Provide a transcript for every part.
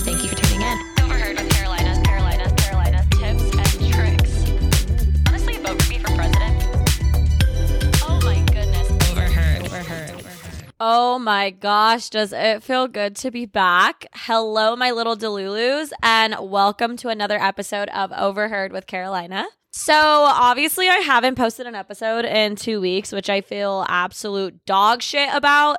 Thank you for tuning in. Overheard with Karolina, Karolina, Karolina, tips and tricks. Honestly, vote for me for president. Oh my goodness. Overheard, overheard. Oh my gosh, does it feel good to be back? Hello, my little Delulus, and welcome to another episode of Overheard with Karolina. So, obviously, I haven't posted an episode in two weeks, which I feel absolute dog shit about,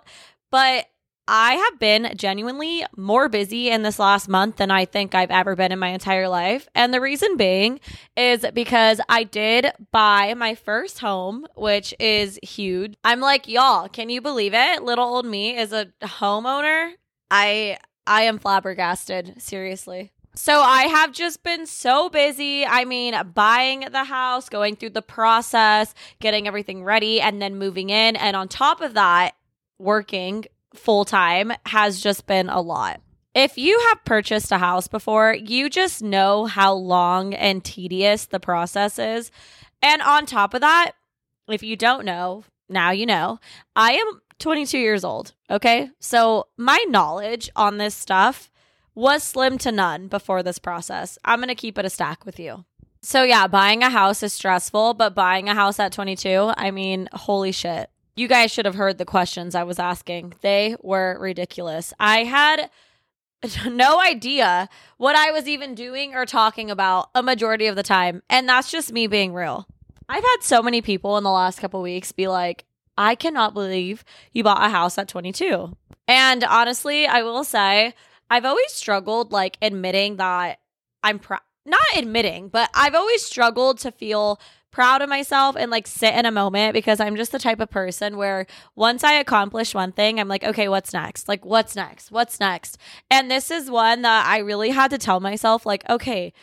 but I have been genuinely more busy in this last month than I think I've ever been in my entire life. And the reason being is because I did buy my first home, which is huge. I'm like, y'all, can you believe it? Little old me is a homeowner. I I am flabbergasted, seriously. So I have just been so busy. I mean, buying the house, going through the process, getting everything ready, and then moving in. And on top of that, working full time has just been a lot. If you have purchased a house before, you just know how long and tedious the process is. And on top of that, if you don't know, now you know, I am 22 years old. Okay. So my knowledge on this stuff was slim to none before this process. I'm going to keep it a stack with you. So, yeah, buying a house is stressful, but buying a house at 22, I mean, holy shit. You guys should have heard the questions I was asking. They were ridiculous. I had no idea what I was even doing or talking about a majority of the time. And that's just me being real. I've had so many people in the last couple weeks be like, I cannot believe you bought a house at 22. And honestly, I will say, I've always struggled like admitting that I'm proud, not admitting, but I've always struggled to feel proud of myself and like sit in a moment because I'm just the type of person where once I accomplish one thing, I'm like, okay, what's next? Like, what's next? What's next? And this is one that I really had to tell myself, like, okay,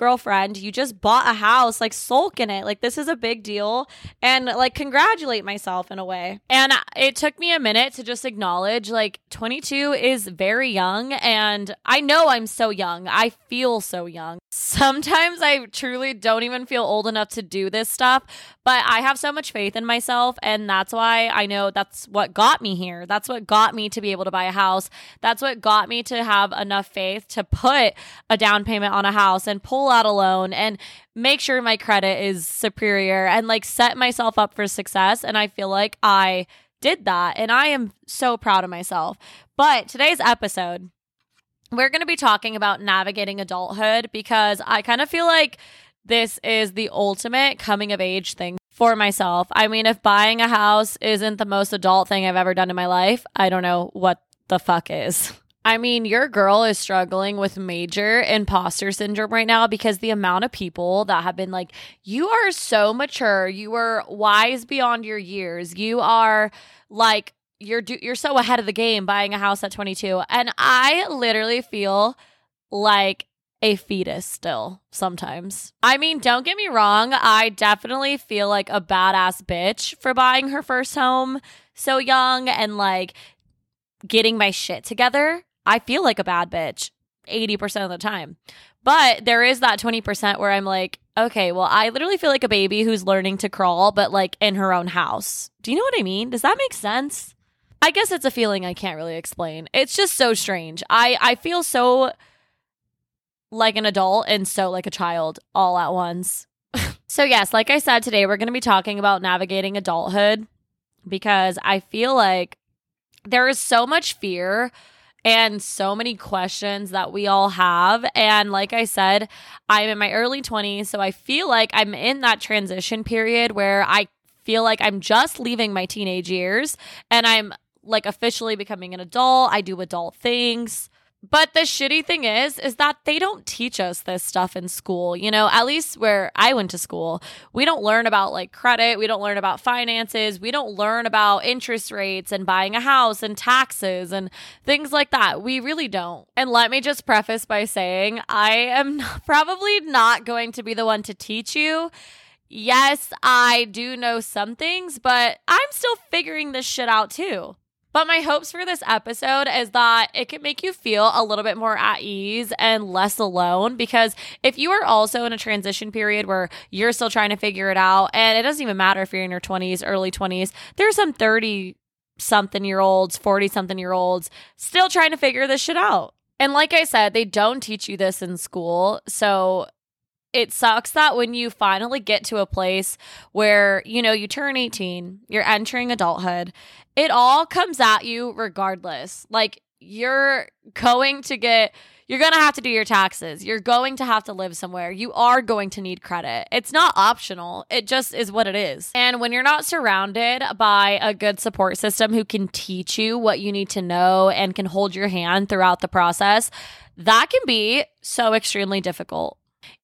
girlfriend, you just bought a house, like sulk in it. Like this is a big deal and like congratulate myself in a way. And it took me a minute to just acknowledge like 22 is very young and I know I'm so young. I feel so young. Sometimes I truly don't even feel old enough to do this stuff, but I have so much faith in myself and that's why I know that's what got me here. That's what got me to be able to buy a house. That's what got me to have enough faith to put a down payment on a house and pull out a loan and make sure my credit is superior and like set myself up for success. And I feel like I did that. And I am so proud of myself. But today's episode, we're going to be talking about navigating adulthood because I kind of feel like this is the ultimate coming of age thing for myself. I mean, if buying a house isn't the most adult thing I've ever done in my life, I don't know what the fuck is. I mean, your girl is struggling with major imposter syndrome right now because the amount of people that have been like, you are so mature, you are wise beyond your years, you are like, you're do- you're so ahead of the game buying a house at 22 and i literally feel like a fetus still sometimes. I mean, don't get me wrong, I definitely feel like a badass bitch for buying her first home so young and like getting my shit together. I feel like a bad bitch 80% of the time. But there is that 20% where I'm like, okay, well, I literally feel like a baby who's learning to crawl, but like in her own house. Do you know what I mean? Does that make sense? I guess it's a feeling I can't really explain. It's just so strange. I I feel so like an adult and so like a child all at once. so yes, like I said today we're going to be talking about navigating adulthood because I feel like there is so much fear and so many questions that we all have. And like I said, I'm in my early 20s, so I feel like I'm in that transition period where I feel like I'm just leaving my teenage years and I'm like officially becoming an adult. I do adult things. But the shitty thing is, is that they don't teach us this stuff in school. You know, at least where I went to school, we don't learn about like credit. We don't learn about finances. We don't learn about interest rates and buying a house and taxes and things like that. We really don't. And let me just preface by saying, I am probably not going to be the one to teach you. Yes, I do know some things, but I'm still figuring this shit out too. But my hopes for this episode is that it can make you feel a little bit more at ease and less alone. Because if you are also in a transition period where you're still trying to figure it out, and it doesn't even matter if you're in your 20s, early 20s, there's some 30 something year olds, 40 something year olds, still trying to figure this shit out. And like I said, they don't teach you this in school. So it sucks that when you finally get to a place where, you know, you turn 18, you're entering adulthood, it all comes at you regardless. Like you're going to get you're going to have to do your taxes. You're going to have to live somewhere. You are going to need credit. It's not optional. It just is what it is. And when you're not surrounded by a good support system who can teach you what you need to know and can hold your hand throughout the process, that can be so extremely difficult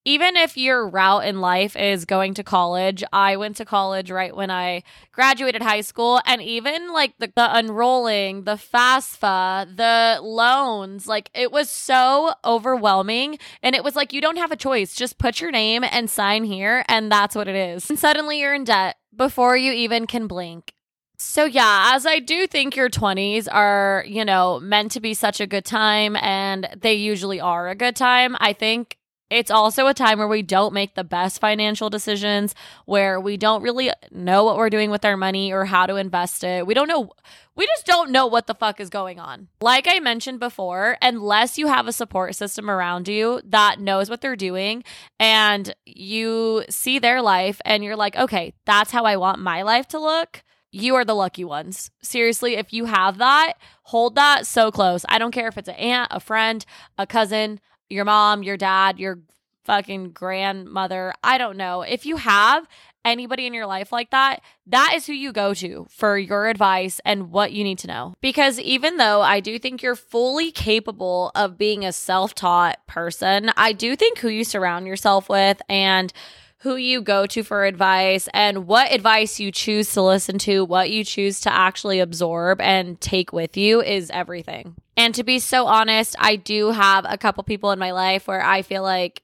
even if your route in life is going to college, I went to college right when I graduated high school, and even like the, the unrolling, the FAFSA, the loans, like it was so overwhelming. And it was like, you don't have a choice. Just put your name and sign here, and that's what it is. And suddenly you're in debt before you even can blink. So, yeah, as I do think your 20s are, you know, meant to be such a good time, and they usually are a good time, I think it's also a time where we don't make the best financial decisions, where we don't really know what we're doing with our money or how to invest it. We don't know, we just don't know what the fuck is going on. Like I mentioned before, unless you have a support system around you that knows what they're doing and you see their life and you're like, okay, that's how I want my life to look. You are the lucky ones. Seriously, if you have that, hold that so close. I don't care if it's an aunt, a friend, a cousin, your mom, your dad, your fucking grandmother. I don't know. If you have anybody in your life like that, that is who you go to for your advice and what you need to know. Because even though I do think you're fully capable of being a self taught person, I do think who you surround yourself with and who you go to for advice and what advice you choose to listen to, what you choose to actually absorb and take with you is everything. And to be so honest, I do have a couple people in my life where I feel like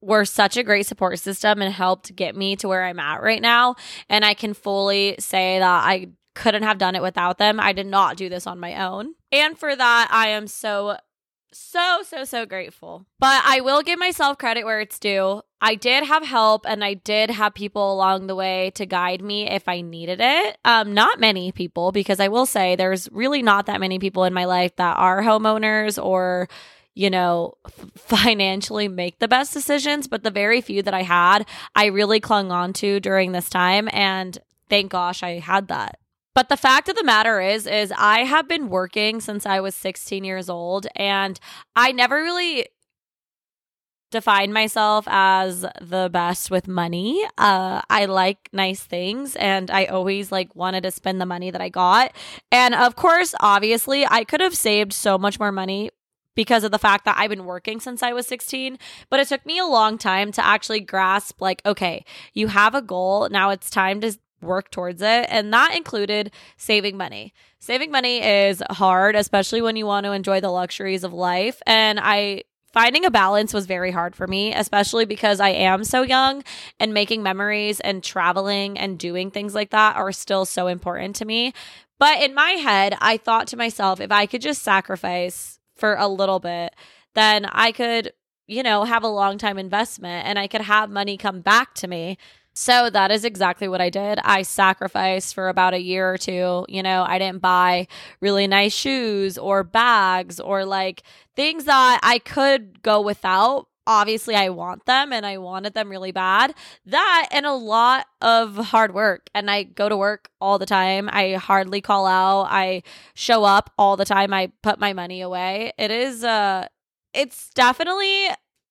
were such a great support system and helped get me to where I'm at right now. And I can fully say that I couldn't have done it without them. I did not do this on my own. And for that, I am so so, so, so grateful. But I will give myself credit where it's due. I did have help and I did have people along the way to guide me if I needed it. Um, not many people, because I will say there's really not that many people in my life that are homeowners or, you know, financially make the best decisions. But the very few that I had, I really clung on to during this time. And thank gosh I had that. But the fact of the matter is is I have been working since I was 16 years old and I never really defined myself as the best with money. Uh, I like nice things and I always like wanted to spend the money that I got. And of course, obviously, I could have saved so much more money because of the fact that I've been working since I was 16, but it took me a long time to actually grasp like okay, you have a goal, now it's time to work towards it. And that included saving money. Saving money is hard, especially when you want to enjoy the luxuries of life. And I finding a balance was very hard for me, especially because I am so young and making memories and traveling and doing things like that are still so important to me. But in my head, I thought to myself, if I could just sacrifice for a little bit, then I could, you know, have a long time investment and I could have money come back to me so that is exactly what I did. I sacrificed for about a year or two. You know, I didn't buy really nice shoes or bags or like things that I could go without. Obviously, I want them and I wanted them really bad. That and a lot of hard work. And I go to work all the time. I hardly call out. I show up all the time. I put my money away. It is, uh, it's definitely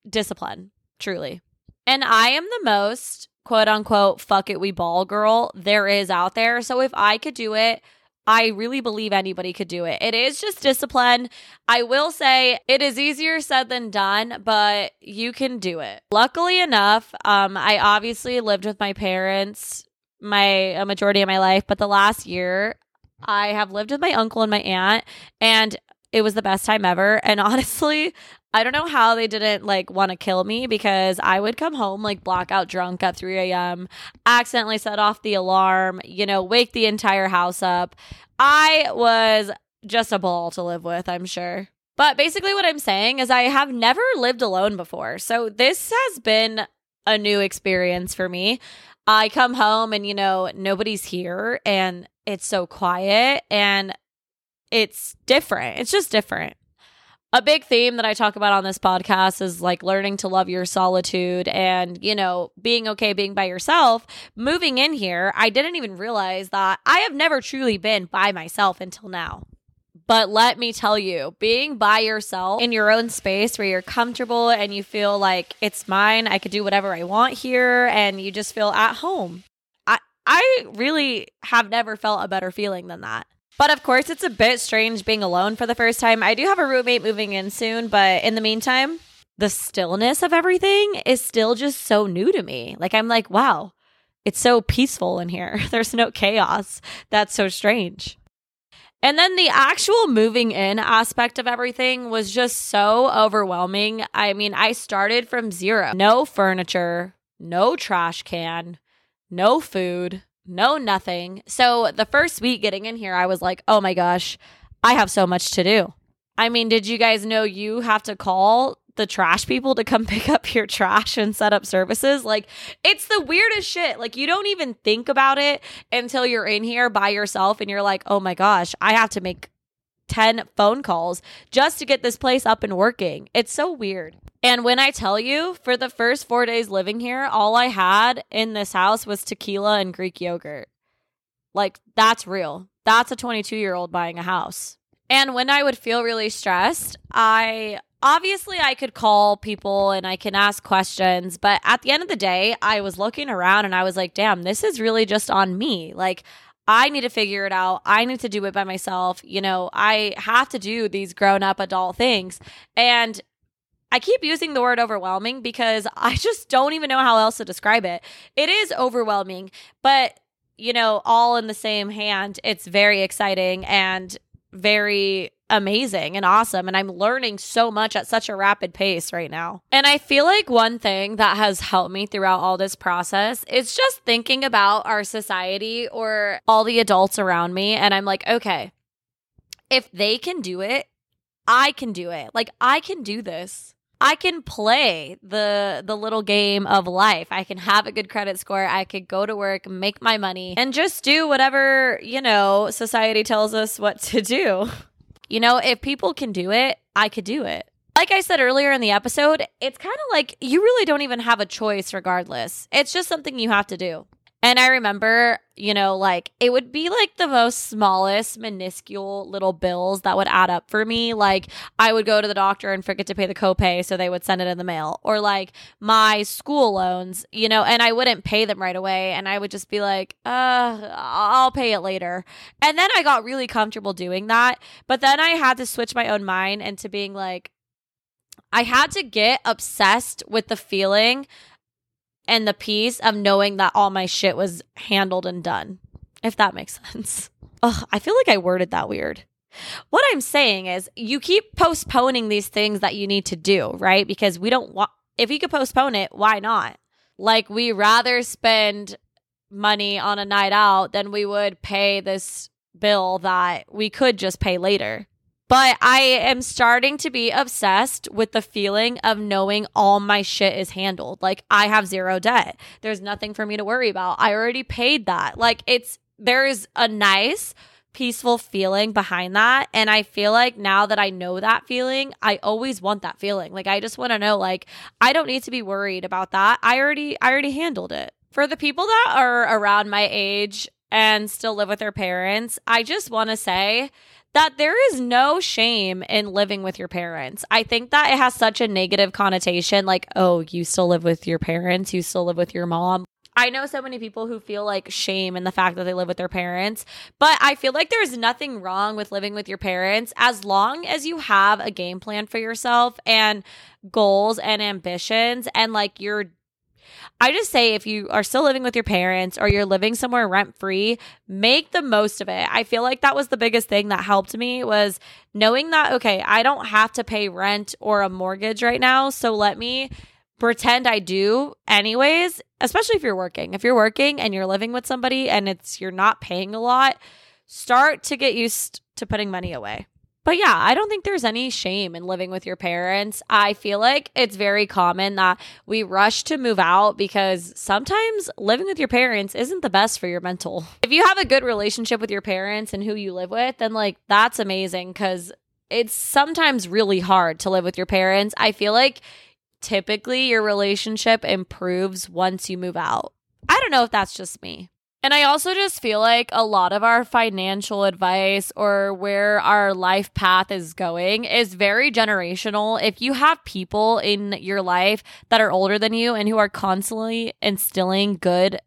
discipline, truly. And I am the most quote unquote fuck it we ball girl there is out there. So if I could do it, I really believe anybody could do it. It is just discipline. I will say it is easier said than done, but you can do it. Luckily enough, um, I obviously lived with my parents my a majority of my life, but the last year I have lived with my uncle and my aunt, and it was the best time ever. And honestly, I don't know how they didn't like want to kill me because I would come home like blackout drunk at 3 a.m., accidentally set off the alarm, you know, wake the entire house up. I was just a ball to live with, I'm sure. But basically, what I'm saying is, I have never lived alone before. So this has been a new experience for me. I come home and, you know, nobody's here and it's so quiet and it's different. It's just different. A big theme that I talk about on this podcast is like learning to love your solitude and, you know, being okay being by yourself. Moving in here, I didn't even realize that I have never truly been by myself until now. But let me tell you, being by yourself in your own space where you're comfortable and you feel like it's mine, I could do whatever I want here, and you just feel at home. I I really have never felt a better feeling than that. But of course, it's a bit strange being alone for the first time. I do have a roommate moving in soon, but in the meantime, the stillness of everything is still just so new to me. Like, I'm like, wow, it's so peaceful in here. There's no chaos. That's so strange. And then the actual moving in aspect of everything was just so overwhelming. I mean, I started from zero no furniture, no trash can, no food, no nothing. So the first week getting in here, I was like, oh my gosh, I have so much to do. I mean, did you guys know you have to call the trash people to come pick up your trash and set up services? Like, it's the weirdest shit. Like, you don't even think about it until you're in here by yourself and you're like, oh my gosh, I have to make 10 phone calls just to get this place up and working. It's so weird. And when I tell you, for the first four days living here, all I had in this house was tequila and Greek yogurt. Like, that's real. That's a 22 year old buying a house. And when I would feel really stressed, I obviously I could call people and I can ask questions, but at the end of the day, I was looking around and I was like, damn, this is really just on me. Like, I need to figure it out. I need to do it by myself. You know, I have to do these grown up adult things. And I keep using the word overwhelming because I just don't even know how else to describe it. It is overwhelming, but you know, all in the same hand, it's very exciting and very amazing and awesome. And I'm learning so much at such a rapid pace right now. And I feel like one thing that has helped me throughout all this process is just thinking about our society or all the adults around me. And I'm like, okay, if they can do it, I can do it. Like, I can do this. I can play the the little game of life. I can have a good credit score. I could go to work, make my money, and just do whatever, you know, society tells us what to do. You know, if people can do it, I could do it. Like I said earlier in the episode, it's kind of like you really don't even have a choice regardless. It's just something you have to do. And I remember, you know, like it would be like the most smallest, minuscule little bills that would add up for me. Like I would go to the doctor and forget to pay the copay, so they would send it in the mail. Or like my school loans, you know, and I wouldn't pay them right away. And I would just be like, uh, I'll pay it later. And then I got really comfortable doing that. But then I had to switch my own mind into being like, I had to get obsessed with the feeling and the peace of knowing that all my shit was handled and done, if that makes sense. Ugh, I feel like I worded that weird. What I'm saying is, you keep postponing these things that you need to do, right? Because we don't want, if you could postpone it, why not? Like, we rather spend money on a night out than we would pay this bill that we could just pay later. But I am starting to be obsessed with the feeling of knowing all my shit is handled. Like I have zero debt. There's nothing for me to worry about. I already paid that. Like it's there is a nice peaceful feeling behind that and I feel like now that I know that feeling, I always want that feeling. Like I just want to know like I don't need to be worried about that. I already I already handled it. For the people that are around my age and still live with their parents, I just want to say that there is no shame in living with your parents. I think that it has such a negative connotation like, oh, you still live with your parents, you still live with your mom. I know so many people who feel like shame in the fact that they live with their parents, but I feel like there's nothing wrong with living with your parents as long as you have a game plan for yourself and goals and ambitions and like you're I just say if you are still living with your parents or you're living somewhere rent free, make the most of it. I feel like that was the biggest thing that helped me was knowing that okay, I don't have to pay rent or a mortgage right now, so let me pretend I do anyways, especially if you're working. If you're working and you're living with somebody and it's you're not paying a lot, start to get used to putting money away. But yeah, I don't think there's any shame in living with your parents. I feel like it's very common that we rush to move out because sometimes living with your parents isn't the best for your mental. If you have a good relationship with your parents and who you live with, then like that's amazing because it's sometimes really hard to live with your parents. I feel like typically your relationship improves once you move out. I don't know if that's just me. And I also just feel like a lot of our financial advice or where our life path is going is very generational. If you have people in your life that are older than you and who are constantly instilling good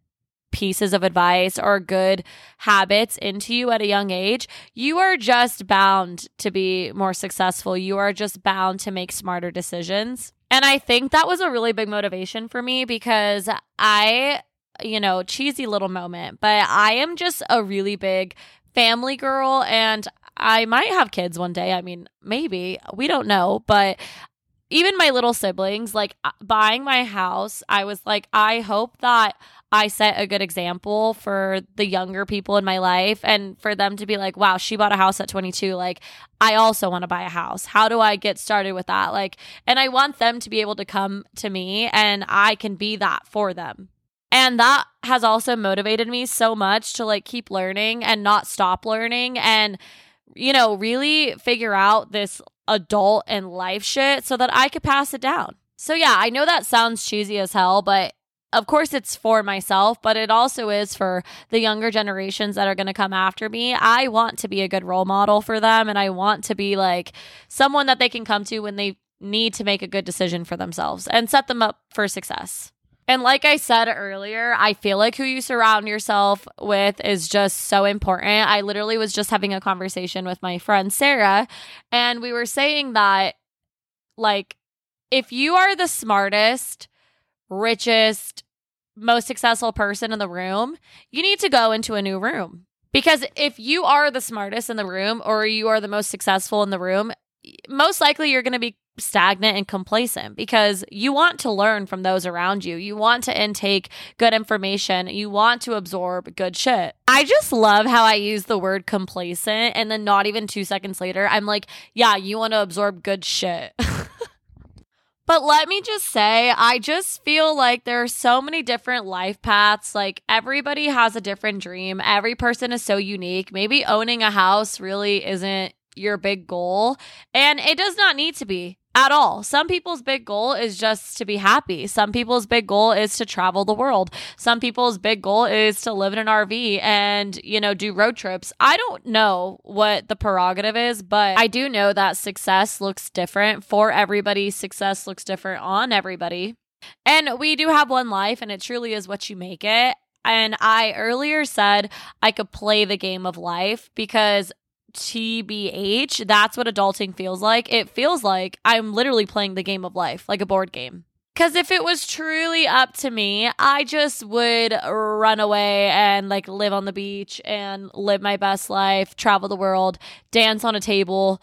pieces of advice or good habits into you at a young age, you are just bound to be more successful. You are just bound to make smarter decisions. And I think that was a really big motivation for me because I you know, cheesy little moment, but I am just a really big family girl and I might have kids one day. I mean, maybe. We don't know, but even my little siblings, like uh, buying my house, I was like, I hope that I set a good example for the younger people in my life and for them to be like, wow, she bought a house at 22. Like, I also want to buy a house. How do I get started with that? Like, and I want them to be able to come to me and I can be that for them. And that has also motivated me so much to like keep learning and not stop learning and, you know, really figure out this adult and life shit so that I could pass it down. So, yeah, I know that sounds cheesy as hell, but of course it's for myself, but it also is for the younger generations that are going to come after me. I want to be a good role model for them and I want to be like someone that they can come to when they need to make a good decision for themselves and set them up for success. And like I said earlier, I feel like who you surround yourself with is just so important. I literally was just having a conversation with my friend Sarah, and we were saying that, like, if you are the smartest, richest, most successful person in the room, you need to go into a new room. Because if you are the smartest in the room or you are the most successful in the room, most likely you're going to be stagnant and complacent because you want to learn from those around you. You want to intake good information. You want to absorb good shit. I just love how I use the word complacent and then not even two seconds later, I'm like, yeah, you want to absorb good shit. But let me just say, I just feel like there are so many different life paths. Like everybody has a different dream. Every person is so unique. Maybe owning a house really isn't your big goal. And it does not need to be at all. Some people's big goal is just to be happy. Some people's big goal is to travel the world. Some people's big goal is to live in an RV and, you know, do road trips. I don't know what the prerogative is, but I do know that success looks different for everybody. Success looks different on everybody. And we do have one life, and it truly is what you make it. And I earlier said I could play the game of life because TBH, that's what adulting feels like. It feels like I'm literally playing the game of life, like a board game. Because if it was truly up to me, I just would run away and like live on the beach and live my best life, travel the world, dance on a table,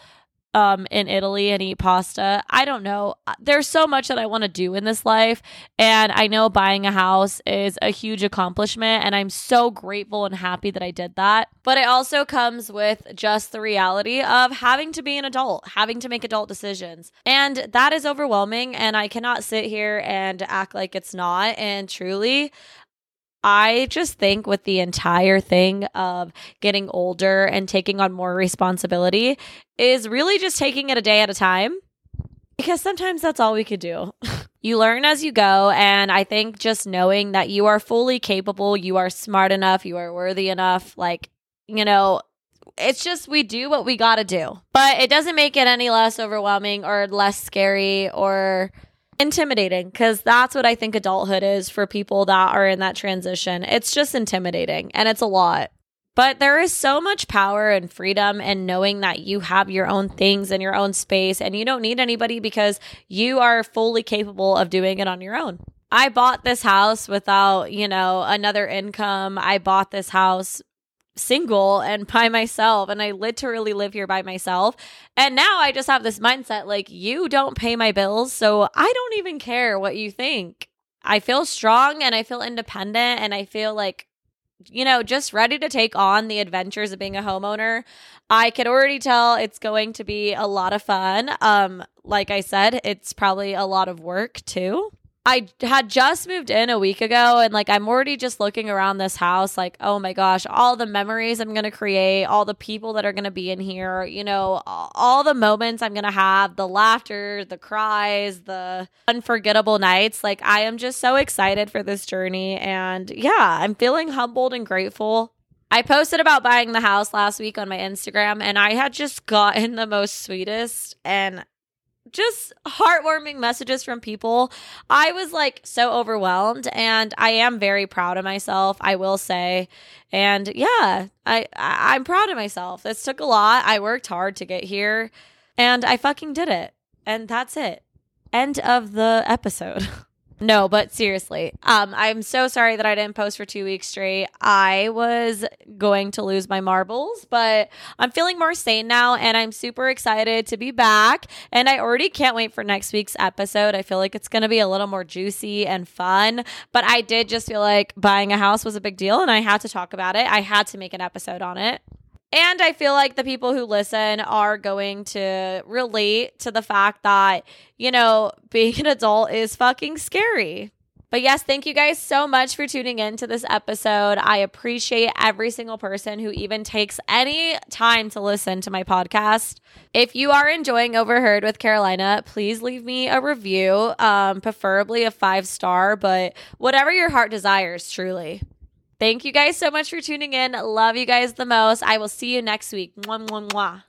um in Italy and eat pasta. I don't know. Uh, there's so much that I want to do in this life and I know buying a house is a huge accomplishment and I'm so grateful and happy that I did that. But it also comes with just the reality of having to be an adult, having to make adult decisions. And that is overwhelming and I cannot sit here and act like it's not and truly I just think with the entire thing of getting older and taking on more responsibility is really just taking it a day at a time because sometimes that's all we could do. you learn as you go. And I think just knowing that you are fully capable, you are smart enough, you are worthy enough, like, you know, it's just we do what we got to do. But it doesn't make it any less overwhelming or less scary or intimidating because that's what I think adulthood is for people that are in that transition. It's just intimidating and it's a lot. But there is so much power and freedom in knowing that you have your own things and your own space and you don't need anybody because you are fully capable of doing it on your own. I bought this house without, you know, another income. I bought this house single and by myself and I literally live here by myself. And now I just have this mindset like you don't pay my bills, so I don't even care what you think. I feel strong and I feel independent and I feel like you know, just ready to take on the adventures of being a homeowner. I could already tell it's going to be a lot of fun. Um, like I said, it's probably a lot of work too. I had just moved in a week ago and like I'm already just looking around this house like oh my gosh all the memories I'm going to create all the people that are going to be in here you know all the moments I'm going to have the laughter the cries the unforgettable nights like I am just so excited for this journey and yeah I'm feeling humbled and grateful. I posted about buying the house last week on my Instagram and I had just gotten the most sweetest and just heartwarming messages from people. I was like so overwhelmed and I am very proud of myself, I will say. And yeah, I, I I'm proud of myself. This took a lot. I worked hard to get here and I fucking did it. And that's it. End of the episode. No, but seriously, um, I'm so sorry that I didn't post for two weeks straight. I was going to lose my marbles, but I'm feeling more sane now and I'm super excited to be back. And I already can't wait for next week's episode. I feel like it's going to be a little more juicy and fun. But I did just feel like buying a house was a big deal and I had to talk about it. I had to make an episode on it. And I feel like the people who listen are going to relate to the fact that, you know, being an adult is fucking scary. But yes, thank you guys so much for tuning in to this episode. I appreciate every single person who even takes any time to listen to my podcast. If you are enjoying Overheard with Karolina, please leave me a review, um, preferably a five star, but whatever your heart desires, truly. Thank you guys so much for tuning in. Love you guys the most. I will see you next week. Mwah, mwah, mwah.